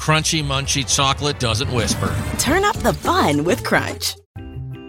Crunchy munchy chocolate doesn't whisper. Turn up the fun with Crunch.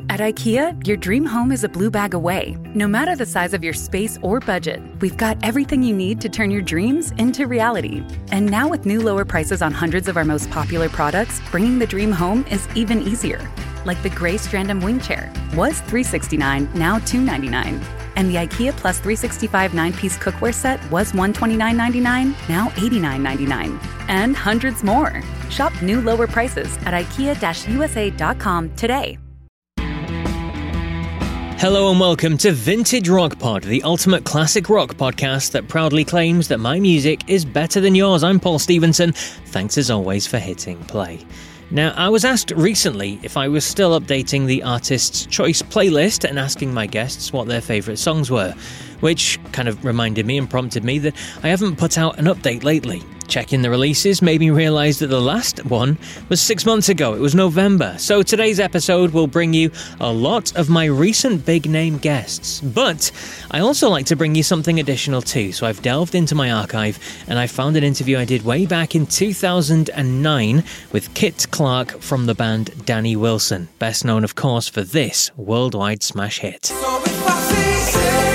At IKEA, your dream home is a blue bag away. No matter the size of your space or budget, we've got everything you need to turn your dreams into reality. And now, with new lower prices on hundreds of our most popular products, bringing the dream home is even easier. Like the gray Strandmon wing chair was 369, now $299. And the IKEA Plus 365 nine piece cookware set was $129.99, now $89.99. And hundreds more. Shop new lower prices at IKEA USA.com today. Hello and welcome to Vintage Rock Pod, the ultimate classic rock podcast that proudly claims that my music is better than yours. I'm Paul Stevenson. Thanks as always for hitting play. Now, I was asked recently if I was still updating the Artist's Choice playlist and asking my guests what their favourite songs were, which kind of reminded me and prompted me that I haven't put out an update lately. Checking the releases made me realise that the last one was six months ago. It was November. So today's episode will bring you a lot of my recent big name guests. But I also like to bring you something additional too. So I've delved into my archive and I found an interview I did way back in 2009 with Kit Clark from the band Danny Wilson, best known, of course, for this worldwide smash hit. Yes,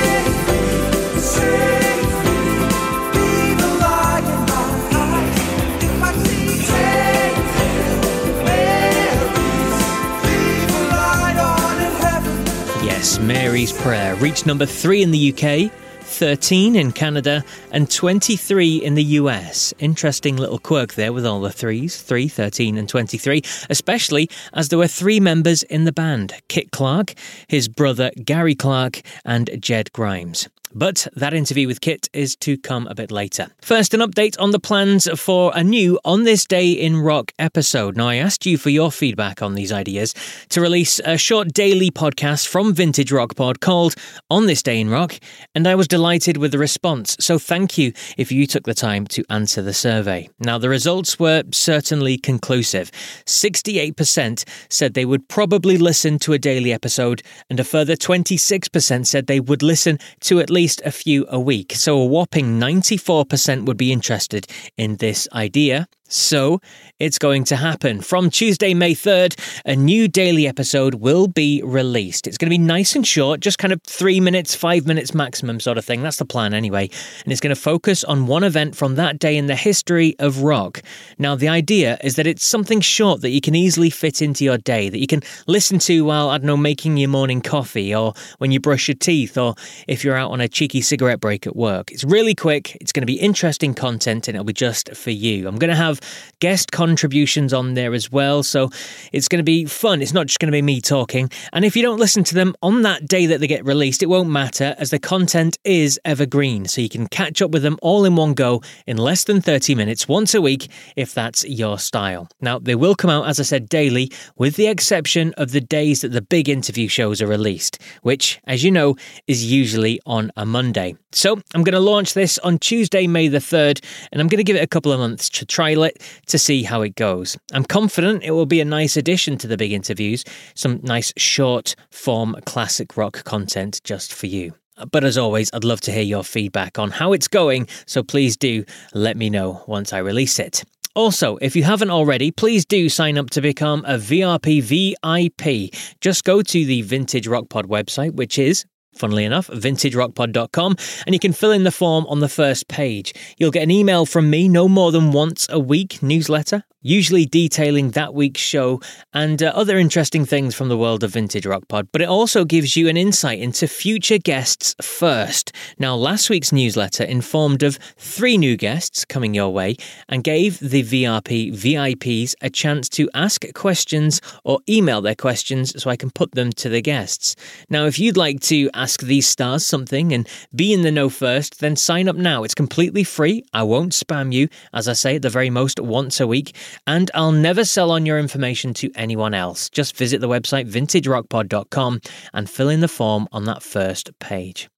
Mary's Prayer reached number three in the UK, 13 in Canada, and 23 in the US. Interesting little quirk there with all the threes 3, 13, and 23, especially as there were three members in the band Kit Clark, his brother Gary Clark, and Jed Grimes. But that interview with Kit is to come a bit later. First, an update on the plans for a new On This Day in Rock episode. Now, I asked you for your feedback on these ideas to release a short daily podcast from Vintage Rock Pod called On This Day in Rock, and I was delighted with the response. So, thank you if you took the time to answer the survey. Now, the results were certainly conclusive. 68% said they would probably listen to a daily episode, and a further 26% said they would listen to at least a few a week. So a whopping 94% would be interested in this idea. So it's going to happen. From Tuesday, May 3rd, a new daily episode will be released. It's going to be nice and short, just kind of three minutes, five minutes maximum sort of thing. That's the plan anyway. And it's going to focus on one event from that day in the history of rock. Now, the idea is that it's something short that you can easily fit into your day, that you can listen to while, I don't know, making your morning coffee or when you brush your teeth or if you're out on a cheeky cigarette break at work. It's really quick, it's going to be interesting content, and it'll be just for you. I'm going to have guest contributions on there as well. So it's going to be fun. It's not just going to be me talking. And if you don't listen to them on that day that they get released, it won't matter as the content is evergreen. So you can catch up with them all in one go in less than 30 minutes once a week if that's your style. Now, they will come out, as I said, daily, with the exception of the days that the big interview shows are released, which, as you know, is usually on a Monday. So I'm going to launch this on Tuesday, May the 3rd, and I'm going to give it a couple of months to trial it to see how it goes. I'm confident it will be a nice addition to the big interviews, some nice short form classic rock content just for you. But as always, I'd love to hear your feedback on how it's going, so please do let me know once I release it. Also, if you haven't already, please do sign up to become a VRP VIP. Just go to the Vintage Rock Pod website, which is funnily enough, vintagerockpod.com, and you can fill in the form on the first page. You'll get an email from me no more than once a week newsletter. Usually detailing that week's show and uh, other interesting things from the world of Vintage Rock Pod. But it also gives you an insight into future guests first. Now, last week's newsletter informed of three new guests coming your way and gave the VRP VIPs a chance to ask questions or email their questions so I can put them to the guests. Now, if you'd like to ask these stars something and be in the know first, then sign up now. It's completely free. I won't spam you, as I say, at the very most once a week, and I'll never sell on your information to anyone else. Just visit the website vintagerockpod.com and fill in the form on that first page.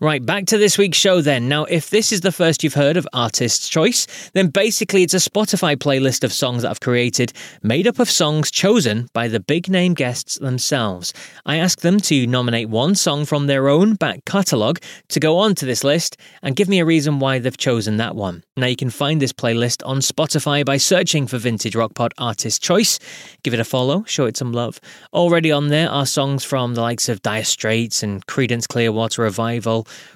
Right, back to this week's show then. Now, if this is the first you've heard of Artist's Choice, then basically it's a Spotify playlist of songs that I've created, made up of songs chosen by the big name guests themselves. I ask them to nominate one song from their own back catalogue to go on to this list and give me a reason why they've chosen that one. Now, you can find this playlist on Spotify by searching for Vintage Rock Pod Artist's Choice. Give it a follow, show it some love. Already on there are songs from the likes of Dire Straits and Creedence Clearwater Revival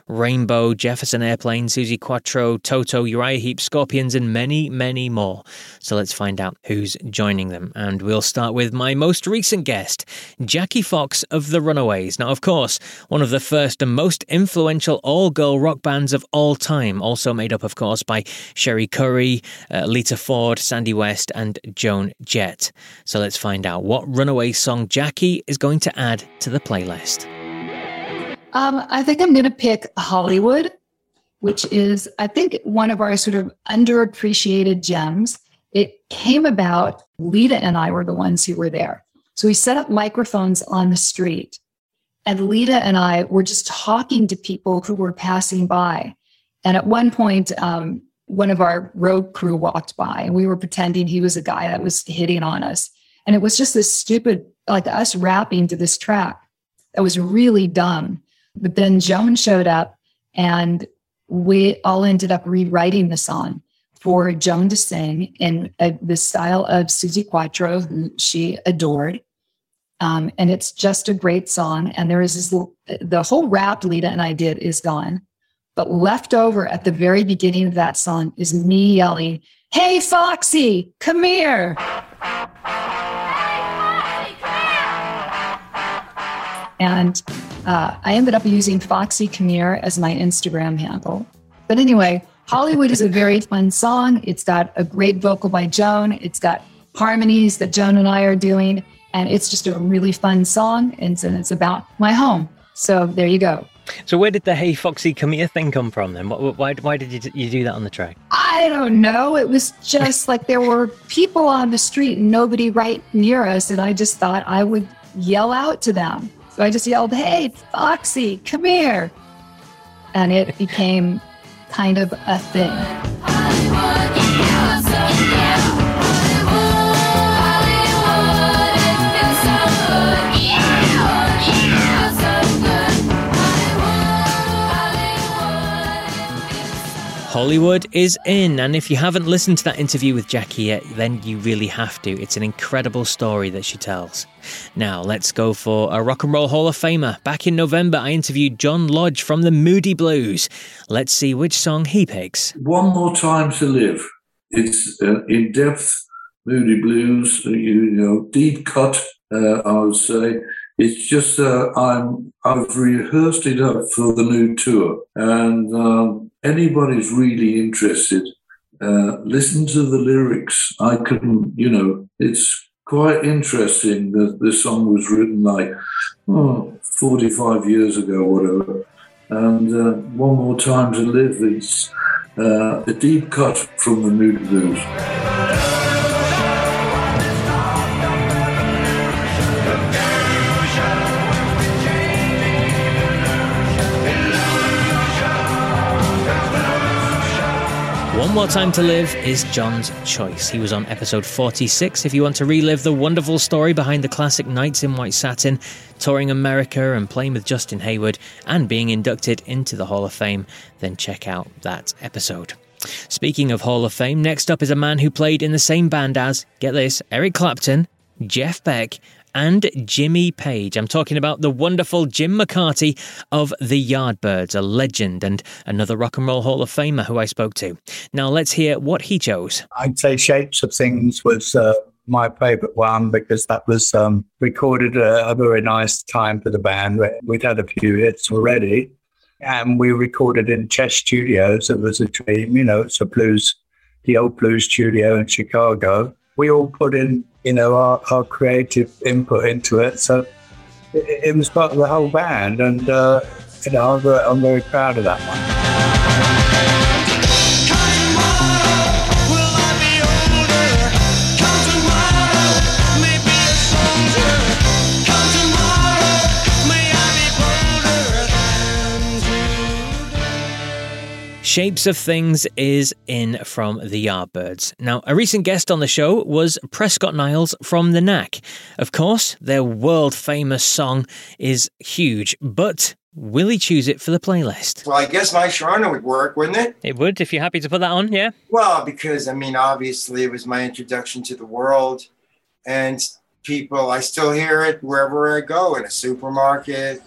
Rainbow, Jefferson Airplane, Suzi Quatro, Toto, Uriah Heep, Scorpions, and many, many more. So let's find out who's joining them. And we'll start with my most recent guest, Jackie Fox of The Runaways. Now, of course, one of the first and most influential all girl rock bands of all time, also made up, of course, by Cherie Currie, uh, Lita Ford, Sandy West, and Joan Jett. So let's find out what Runaway song Jackie is going to add to the playlist. Um, I think I'm going to pick Hollywood, which is, I think, one of our sort of underappreciated gems. It came about, Lita and I were the ones who were there. So we set up microphones on the street, and Lita and I were just talking to people who were passing by. And at one point, um, one of our road crew walked by, and we were pretending he was a guy that was hitting on us. And it was just this stupid, like us rapping to this track that was really dumb. But then Joan showed up and we all ended up rewriting the song for Joan to sing in a, the style of Suzi Quatro, who she adored. Um, and it's just a great song. And there is this the whole rap Lita and I did is gone. But left over at the very beginning of that song is me yelling, Hey, Foxy, come here. And uh, I ended up using Foxy Camille as my Instagram handle. But anyway, Hollywood is a very fun song. It's got a great vocal by Joan. It's got harmonies that Joan and I are doing. And it's just a really fun song. And so it's about my home. So there you go. So where did the Hey Foxy Come Here thing come from then? Why, why did you, you do that on the track? I don't know. It was just like there were people on the street and nobody right near us. And I just thought I would yell out to them. So I just yelled, Hey, Foxy, come here. And it became kind of a thing. Hollywood is in, and if you haven't listened to that interview with Jackie yet, then you really have to. It's an incredible story that she tells. Now, let's go for a Rock and Roll Hall of Famer. Back in November, I interviewed John Lodge from the Moody Blues. Let's see which song he picks. One More Time to Live. It's uh, in depth Moody Blues, you know, deep cut, uh, I would say. It's just I'm I've rehearsed it up for the new tour, and um, anybody's really interested, uh, listen to the lyrics. I couldn't, you know, it's quite interesting that the song was written like oh, 45 years ago, whatever. And uh, one more time to live. It's uh, a deep cut from the new Blues. More Time to Live is John's choice. He was on episode 46. If you want to relive the wonderful story behind the classic Nights in White Satin, touring America and playing with Justin Hayward, and being inducted into the Hall of Fame, then check out that episode. Speaking of Hall of Fame, next up is a man who played in the same band as, get this, Eric Clapton, Jeff Beck, and Jimmy Page. I'm talking about the wonderful Jim McCarty of the Yardbirds, a legend and another Rock and Roll Hall of Famer who I spoke to. Now let's hear what he chose. I'd say Shapes of Things was uh, my favourite one because that was um, recorded a, a, very nice time for the band. We'd had a few hits already, and we recorded in Chess Studios. It was a dream, you know, it's a blues, the old blues studio in Chicago we all put in, you know, our, our creative input into it. So it, it was part of the whole band, and uh, you know, I'm very, I'm very proud of that one. Shapes of Things is in from the Yardbirds. Now, a recent guest on the show was Prescott Niles from The Knack. Of course, their world famous song is huge, but will he choose it for the playlist? Well, I guess my Sharona would work, wouldn't it? It would, if you're happy to put that on, yeah? Well, because, I mean, obviously it was my introduction to the world, and people, I still hear it wherever I go in a supermarket.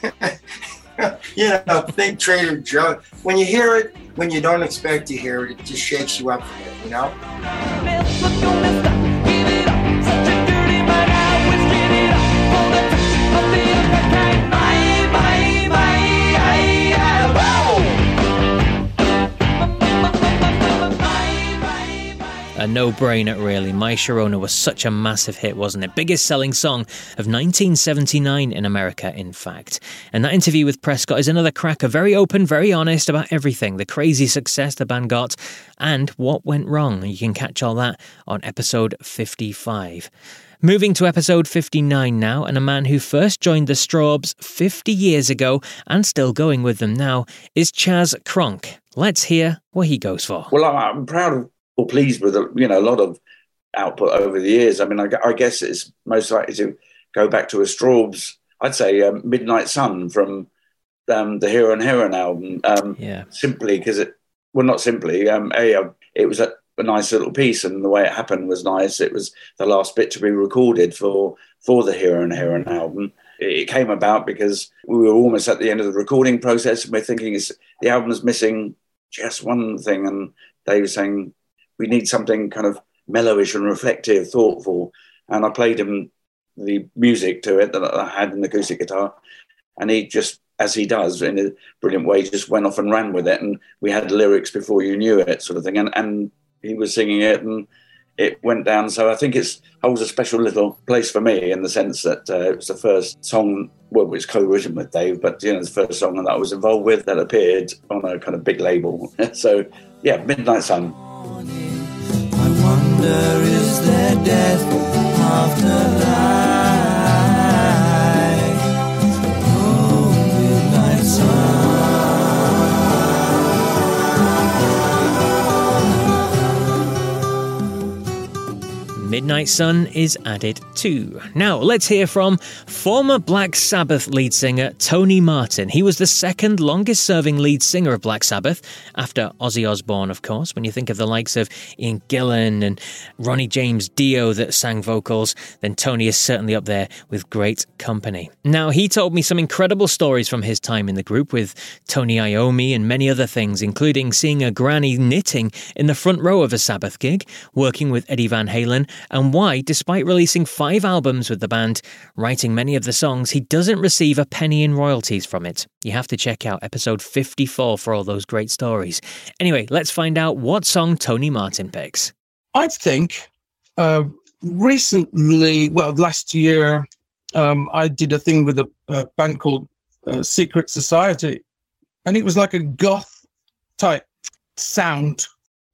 you know, think Trader Joe. When you hear it, when you don't expect to hear it, it just shakes you up, you know? A no brainer, really. My Sharona was such a massive hit, wasn't it? Biggest selling song of 1979 in America, in fact. And that interview with Prescott is another cracker, very open, very honest about everything the crazy success the band got and what went wrong. You can catch all that on episode 55. Moving to episode 59 now, and a man who first joined the Strawbs 50 years ago and still going with them now is Chas Cronk. Let's hear what he goes for. Well, I'm proud of or pleased with you know a lot of output over the years. I mean, I, I guess it's most likely to go back to a Strawbs. I'd say um, Midnight Sun from um, the Hero and Heron album. Um, yeah. Simply because it, well, not simply. Um, a, uh, it was a, a, nice little piece, and the way it happened was nice. It was the last bit to be recorded for for the Hero and Heron album. It, it came about because we were almost at the end of the recording process, and we're thinking, the album's missing just one thing, and they were saying we need something kind of mellowish and reflective, thoughtful. And I played him the music to it that I had an acoustic guitar, and he just, as he does in a brilliant way, just went off and ran with it. And we had lyrics before you knew it, sort of thing. And and he was singing it, and it went down. So I think it holds a special little place for me in the sense that uh, it was the first song. Well, it was co-written with Dave, but you know, the first song that I was involved with that appeared on a kind of big label. so yeah, Midnight Sun wonder is there death after life? Midnight Sun is added too. Now, let's hear from former Black Sabbath lead singer Tony Martin. He was the second longest serving lead singer of Black Sabbath, after Ozzy Osbourne, of course. When you think of the likes of Ian Gillan and Ronnie James Dio that sang vocals, then Tony is certainly up there with great company. Now, he told me some incredible stories from his time in the group with Tony Iommi and many other things, including seeing a granny knitting in the front row of a Sabbath gig, working with Eddie Van Halen, and why, despite releasing five albums with the band, writing many of the songs, he doesn't receive a penny in royalties from it. You have to check out episode 54 for all those great stories. Anyway, let's find out what song Tony Martin picks. I think uh, recently, well, last year, um, I did a thing with a, a band called uh, Secret Society, and it was like a goth type sound.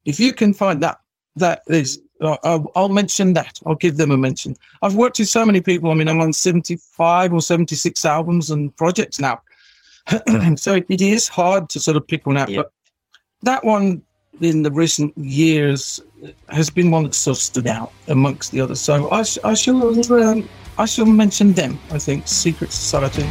If you can find that, that is I'll, I'll, mention that. I'll give them a mention. I've worked with so many people. I mean, I'm on 75 or 76 albums and projects now. so it is hard to sort of pick one out. But that one in the recent years has been one that sort of stood out amongst the others. So I, I shall um, I shall mention them. I think Secret Society.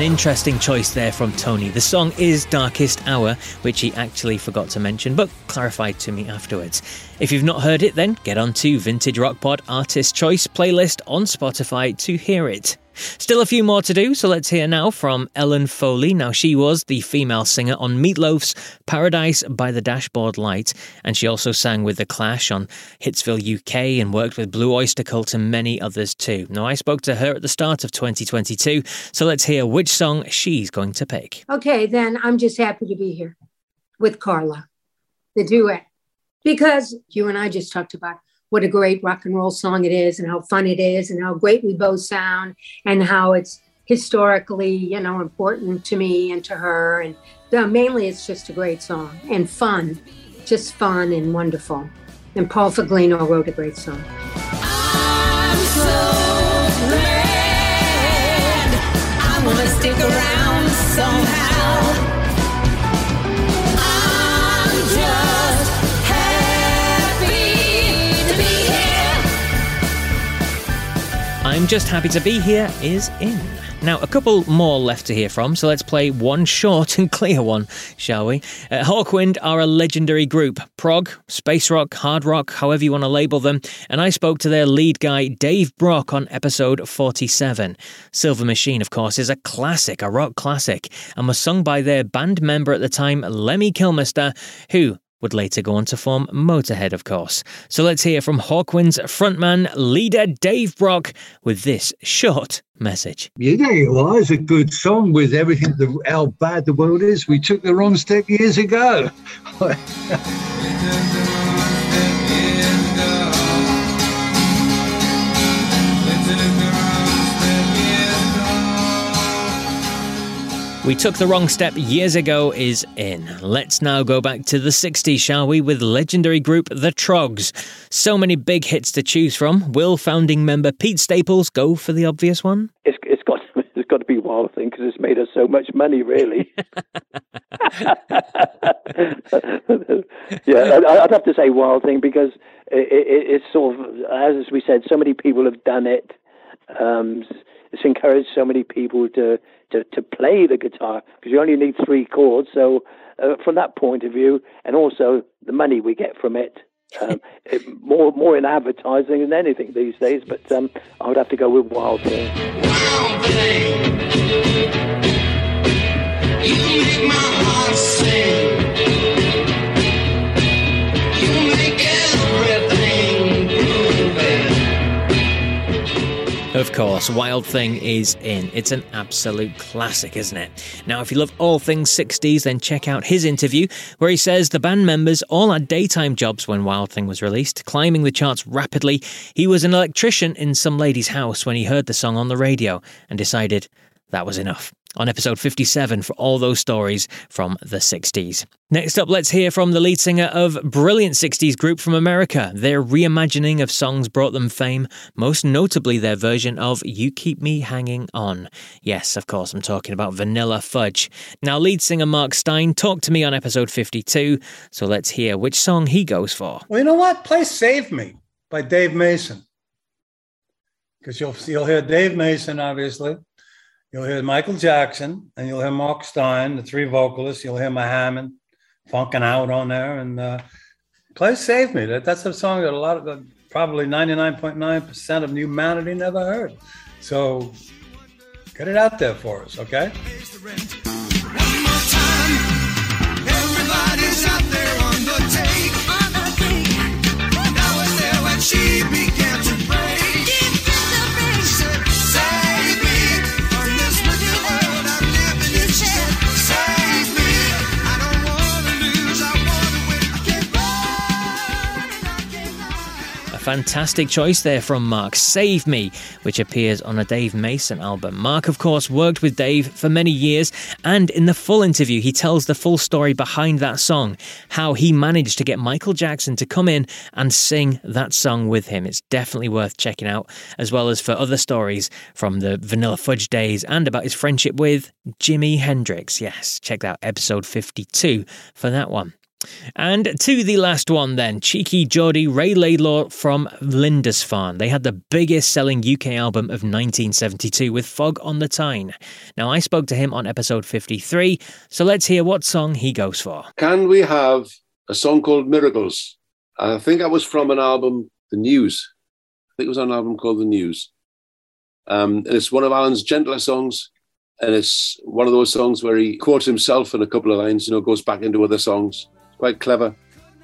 An interesting choice there from Tony. The song is Darkest Hour, which he actually forgot to mention, but clarified to me afterwards. If you've not heard it, then get onto Vintage Rock Pod Artist Choice playlist on Spotify to hear it. Still a few more to do, so let's hear now from Ellen Foley. Now, she was the female singer on Meatloaf's Paradise by the Dashboard Light, and she also sang with The Clash on Hitsville UK and worked with Blue Oyster Cult and many others too. Now, I spoke to her at the start of 2022, so let's hear which song she's going to pick. Okay, then I'm just happy to be here with Karla, the duet, because you and I just talked about what a great rock and roll song it is and how fun it is and how great we both sound and how it's historically you know important to me and to her. And uh, mainly it's just a great song and fun just fun and wonderful. And paul Foglino wrote a great song. Stick around somehow I'm Just Happy to Be Here is in. Now, a couple more left to hear from, so let's play one short and clear one, shall we? Uh, Hawkwind are a legendary group prog, space rock, hard rock, however you want to label them, and I spoke to their lead guy, Dave Brock, on episode 47. Silver Machine, of course, is a classic, a rock classic, and was sung by their band member at the time, Lemmy Kilmister, who would later go on to form Motorhead, of course. So let's hear from Hawkwind's frontman, leader Dave Brock, with this short message. Yeah, there you are. It's a good song with everything, the, how bad the world is. We took the wrong step years ago. We Took the Wrong Step Years Ago is in. Let's now go back to the 60s, shall we, with legendary group The Troggs. So many big hits to choose from. Will founding member Pete Staples go for the obvious one? It's, it's got it's got to be Wild Thing because it's made us so much money, really. yeah, I'd have to say Wild Thing because it, it, it's sort of, as we said, so many people have done it. Um, it's encouraged so many people to to, to play the guitar because you only need three chords. So uh, from that point of view, and also the money we get from it, um, it, more more in advertising than anything these days. But um, I would have to go with Wild Thing. Wild Thing. Course, Wild Thing is in. It's an absolute classic, isn't it? Now, if you love all things 60s, then check out his interview where he says the band members all had daytime jobs when Wild Thing was released, climbing the charts rapidly. He was an electrician in some lady's house when he heard the song on the radio and decided that was enough on episode 57 for all those stories from the 60s. Next up, let's hear from the lead singer of brilliant 60s group from America. Their reimagining of songs brought them fame, most notably their version of You Keep Me Hanging On. Yes, of course, I'm talking about Vanilla Fudge. Now, lead singer Mark Stein talked to me on episode 52, so let's hear which song he goes for. Well, you know what? Play Save Me by Dave Mason. Because you'll, you'll hear Dave Mason, obviously You'll hear Michael Jackson and you'll hear Mark Stein, the three vocalists. You'll hear my Hammond funking out on there. And uh, play Save Me. That, that's a song that a lot of probably 99.9% of humanity never heard. So get it out there for us, okay? she began fantastic choice there from Mark. Save Me, which appears on a Dave Mason album. Mark, of course, worked with Dave for many years, and in the full interview, he tells the full story behind that song, how he managed to get Michael Jackson to come in and sing that song with him. It's definitely worth checking out, as well as for other stories from the Vanilla Fudge days and about his friendship with Jimi Hendrix. Yes, check out episode 52 for that one. And to the last one, then Cheeky Geordie Ray Laidlaw from Lindisfarne. They had the biggest selling UK album of 1972 with Fog on the Tyne. Now, I spoke to him on episode 53, so let's hear what song he goes for. Can we have a song called Miracles? I think that was from an album, The News. I think it was on an album called The News. Um, and it's one of Alan's gentler songs. And it's one of those songs where he quotes himself in a couple of lines, you know, goes back into other songs quite clever.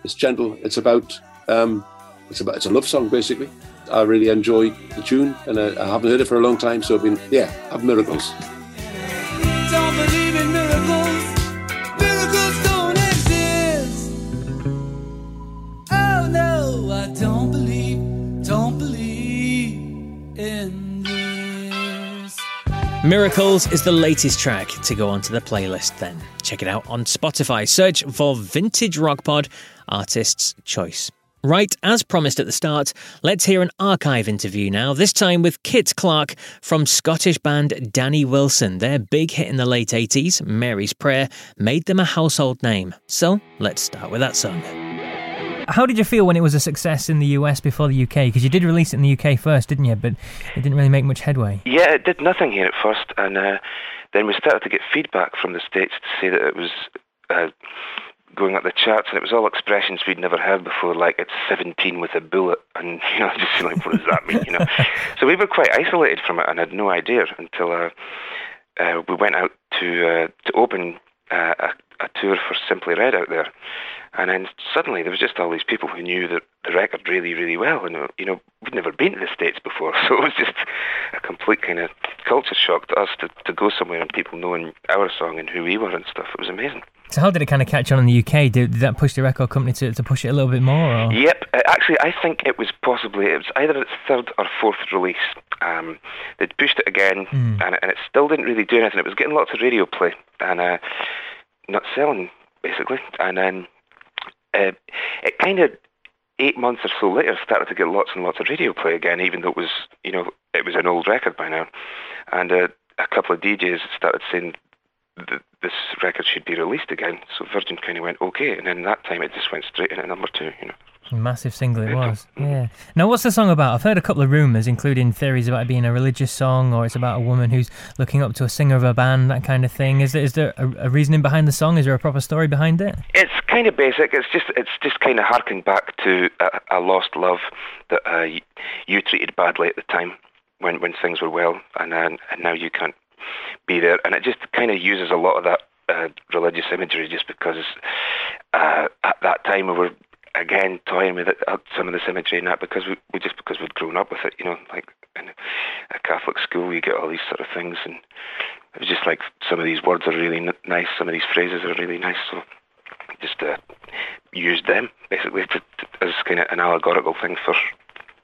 It's gentle. It's about um, it's about it's a love song basically. I really enjoy the tune, and I, I haven't heard it for a long time. So I've been yeah, have miracles. Miracles is the latest track to go onto the playlist then. Check it out on Spotify. Search for Vintage Rock Pod Artist's Choice. Right, as promised at the start, let's hear an archive interview now, this time with Kit Clark from Scottish band Danny Wilson. Their big hit in the late 80s, Mary's Prayer, made them a household name. So let's start with that song. How did you feel when it was a success in the US before the UK? Because you did release it in the UK first, didn't you? But it didn't really make much headway. Yeah, it did nothing here at first, and uh, then we started to get feedback from the States to say that it was uh, going up the charts, and it was all expressions we'd never heard before, like it's 17 with a bullet, and you know, just like, what does that mean, you know? so we were quite isolated from it and had no idea until uh, uh, we went out to uh, to open uh, a, a tour for Simply Red out there. And then suddenly there was just all these people who knew the, the record really, really well. And, you know, we'd never been to the States before. So it was just a complete kind of culture shock to us to, to go somewhere and people knowing our song and who we were and stuff. It was amazing. So how did it kind of catch on in the UK? Did, did that push the record company to, to push it a little bit more? Or? Yep. Uh, actually, I think it was possibly, it was either its third or fourth release. Um, they'd pushed it again Hmm. and, and it still didn't really do anything. It was getting lots of radio play and uh, not selling, basically. And then uh, it kind of eight months or so later started to get lots and lots of radio play again, even though it was you know it was an old record by now, and uh, a couple of DJs started saying that this record should be released again. So Virgin kind of went okay, and then that time it just went straight in at number two. You know. Massive single it was. Yeah. Now, what's the song about? I've heard a couple of rumours, including theories about it being a religious song, or it's about a woman who's looking up to a singer of a band, that kind of thing. Is there, is there a, a reasoning behind the song? Is there a proper story behind it? It's kind of basic. It's just it's just kind of harking back to a, a lost love that uh, you, treated badly at the time when when things were well, and uh, and now you can't be there. And it just kind of uses a lot of that uh, religious imagery, just because uh, at that time we were again toying with it, uh, some of this imagery and that because we, we just because we'd grown up with it, you know, like in a Catholic school you get all these sort of things, and it was just like some of these words are really n- nice, some of these phrases are really nice, so just uh, used them basically to, to, as kind of an allegorical thing for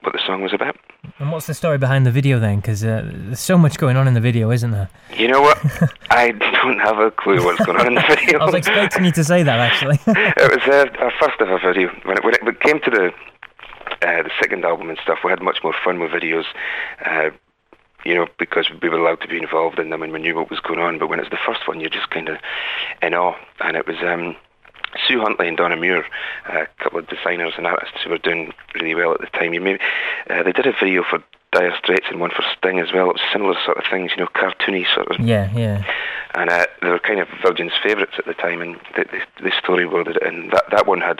what the song was about. And what's the story behind the video then? Because uh, there's so much going on in the video, isn't there? You know what? I don't have a clue what's going on in the video. I was expecting you to say that, actually. it was uh, our first ever video. When it, when it came to the uh, the second album and stuff, we had much more fun with videos. Uh, you know, because we were allowed to be involved in them and we knew what was going on. But when it's the first one, you're just kind of in awe. And it was um, Sue Huntley and Donna Muir, a couple of designers and artists who were doing really well at the time. You maybe uh, they did a video for Dire Straits and one for Sting as well. It was similar sort of things, you know, cartoony sort of Yeah, yeah. And uh, they were kind of Virgin's favourites at the time, and the, the, the storyboarded it, and that, that one had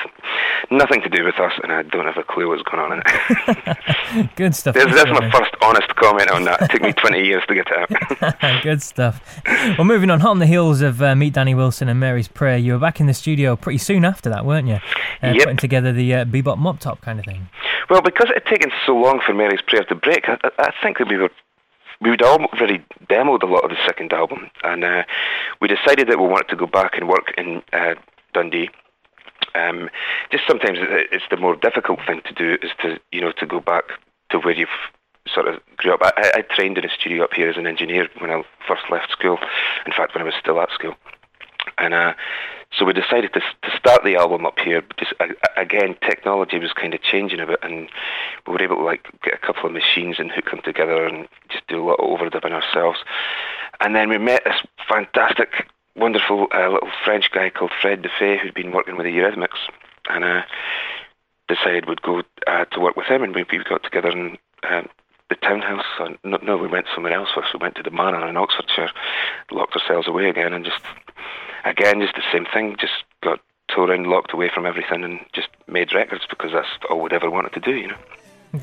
nothing to do with us, and I don't have a clue what's going on in it. Good stuff. Thanks that's my first honest comment on that. It took me 20 years to get it out. Good stuff. Well, moving on, hot on the heels of uh, Meet Danny Wilson and Mary's Prayer, you were back in the studio pretty soon after that, weren't you? Uh, Yep. Putting together the uh, bebop mop top kind of thing. Well, because it had taken so long for Mary's Prayer to break, I- I think that we were we'd already demoed a lot of the second album, and uh, we decided that we wanted to go back and work in uh, Dundee. Um, just sometimes it's the more difficult thing to do is to you know to go back to where you've sort of grew up. I, I I trained in a studio up here as an engineer when I first left school. In fact, when I was still at school, and uh, so we decided to to start the album up here. Because uh, again, technology was kind of changing a bit, and we were able to like get a couple of machines and hook them together and just do a lot of overdubbing ourselves. And then we met this fantastic wonderful uh, little French guy called Fred Defay who'd been working with the Eurythmics, and uh, decided we'd go uh, to work with him, and we, we got together in uh, the townhouse. And no, no, we went somewhere else first. We went to the Manor in Oxfordshire, locked ourselves away again, and just again just the same thing. Just got touring, locked away from everything, and just made records because that's all we'd ever wanted to do, you know.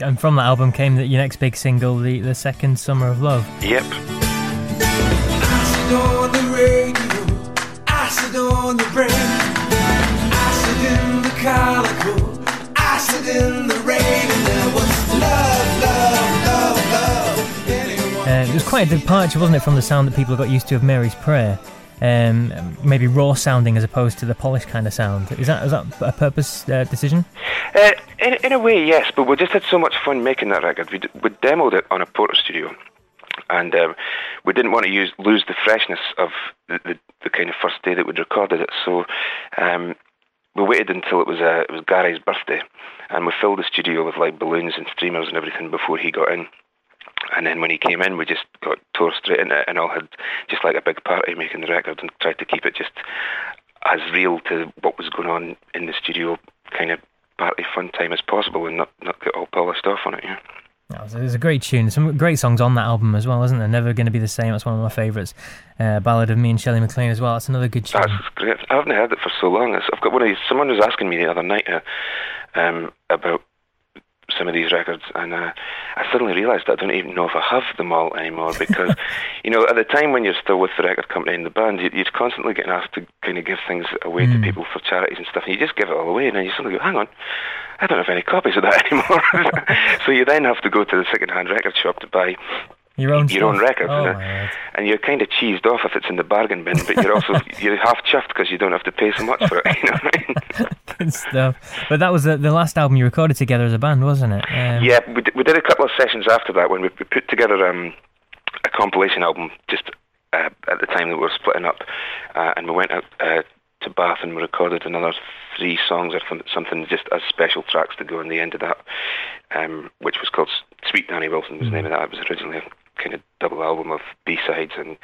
And from that album came the, your next big single, the, the second Summer of Love. Yep. Acid on the radio, acid on the brain, acid in the calico, acid in the rain, and there was love, love, love, love. Uh, it was quite a departure, wasn't it, from the sound that people got used to of Mary's Prayer? Um, maybe raw sounding as opposed to the polished kind of sound. Is that is that a purpose uh, decision? Uh, in, in a way, yes, but we just had so much fun making that record. We, d- we demoed it on a Portastudio, and um, we didn't want to use lose the freshness of the, the, the kind of first day that we'd recorded it. So um, we waited until it was uh, it was Gary's birthday, and we filled the studio with like balloons and streamers and everything before he got in. And then when he came in, we just got tore straight into it and all had just like a big party making the record and tried to keep it just as real to what was going on in the studio, kind of party fun time as possible and not, not get all polished off on it, yeah. That was, it was a great tune. Some great songs on that album as well, isn't there? Never going to be the same. That's one of my favourites. Uh, Ballad of Me and Shirley MacLaine as well. That's another good tune. That's great. I haven't heard it for so long. It's, I've got one of these, someone was asking me the other night uh, um, about some of these records, and uh, I suddenly realised I don't even know if I have them all anymore because, you know, at the time when you're still with the record company and the band, you, you're constantly getting asked to kind of give things away to people for charities and stuff, and you just give it all away, and then you suddenly go, hang on, I don't have any copies of that anymore. so you then have to go to the second-hand record shop to buy Your own your own stuff. records, Oh, you know? my word. and you're kind of cheesed off if it's in the bargain bin, but you're also you're half chuffed because you don't have to pay so much for it. You know what I mean? Good stuff. But that was the, the last album you recorded together as a band, wasn't it? Um, Yeah, we did, we did a couple of sessions after that when we, we put together um, a compilation album just uh, at the time that we were splitting up, uh, and we went out uh, to Bath and we recorded another three songs or some- something just as special tracks to go in the end of that, um, which was called Sweet Danny Wilson was the name of that. It was originally kind of double album of B-sides and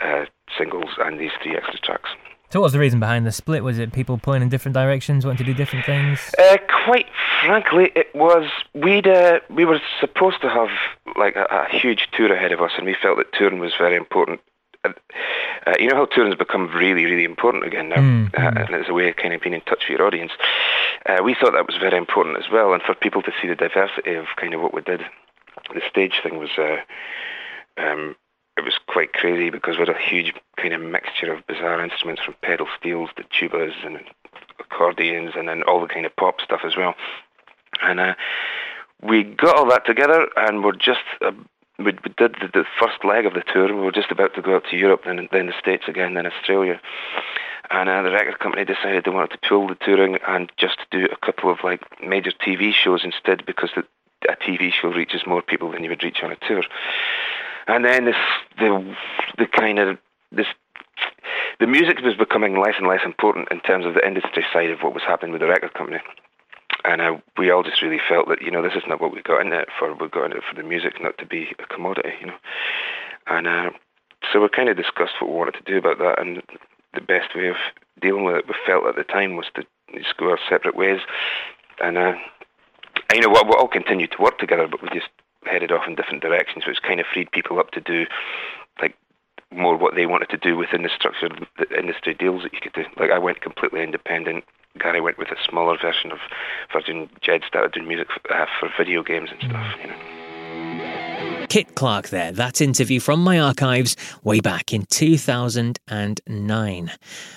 uh, singles and these three extra tracks. So what was the reason behind the split? Was it people pulling in different directions, wanting to do different things? Uh, quite frankly, it was we'd uh, we were supposed to have like a, a huge tour ahead of us, and we felt that touring was very important. Uh, uh, you know how touring has become really, really important again now, Mm, uh, and it's a way of kind of being in touch with your audience. Uh, we thought that was very important as well, and for people to see the diversity of kind of what we did. The stage thing was. Um, it was quite crazy because we had a huge kind of mixture of bizarre instruments from pedal steels to tubas and accordions and then all the kind of pop stuff as well. And uh, we got all that together and we're just, uh, we, we did the, the first leg of the tour. We were just about to go out to Europe, then, then the States again, then Australia. And uh, the record company decided they wanted to pull the touring and just do a couple of like major TV shows instead because the, a TV show reaches more people than you would reach on a tour. And then this, the, the kind of this, the music was becoming less and less important in terms of the industry side of what was happening with the record company. And uh, we all just really felt that you know this is not what we got in it for. We got in it for the music, not to be a commodity, you know. And uh, so we kind of discussed what we wanted to do about that, and the best way of dealing with it we felt at the time was to just go our separate ways. And uh, you know, we, we all continued to work together, but we just headed off in different directions, which kind of freed people up to do like more what they wanted to do within the structure of the industry deals that you could do. Like I went completely independent. Gary went with a smaller version of Virgin. Jed started doing music for, uh, for video games and stuff. You know. Kit Clark there. That interview from my archives way back in 2009.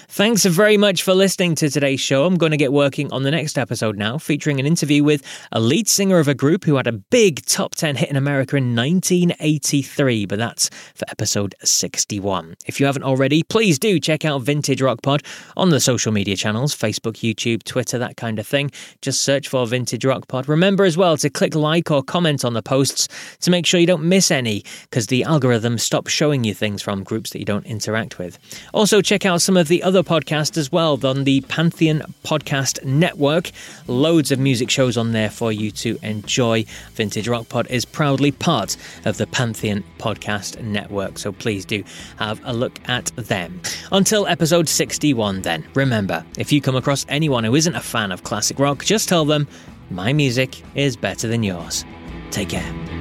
Thanks very much for listening to today's show. I'm going to get working on the next episode now, featuring an interview with a lead singer of a group who had a big top 10 hit in America in 1983, but that's for episode 61. If you haven't already, please do check out Vintage Rock Pod on the social media channels Facebook, YouTube, Twitter, that kind of thing. Just search for Vintage Rock Pod. Remember as well to click like or comment on the posts to make sure you don't don't miss any because the algorithm stops showing you things from groups that you don't interact with. Also, check out some of the other podcasts as well on the Pantheon Podcast Network. Loads of music shows on there for you to enjoy. Vintage Rock Pod is proudly part of the Pantheon Podcast Network, so please do have a look at them. Until episode 61, then, remember if you come across anyone who isn't a fan of classic rock, just tell them my music is better than yours. Take care.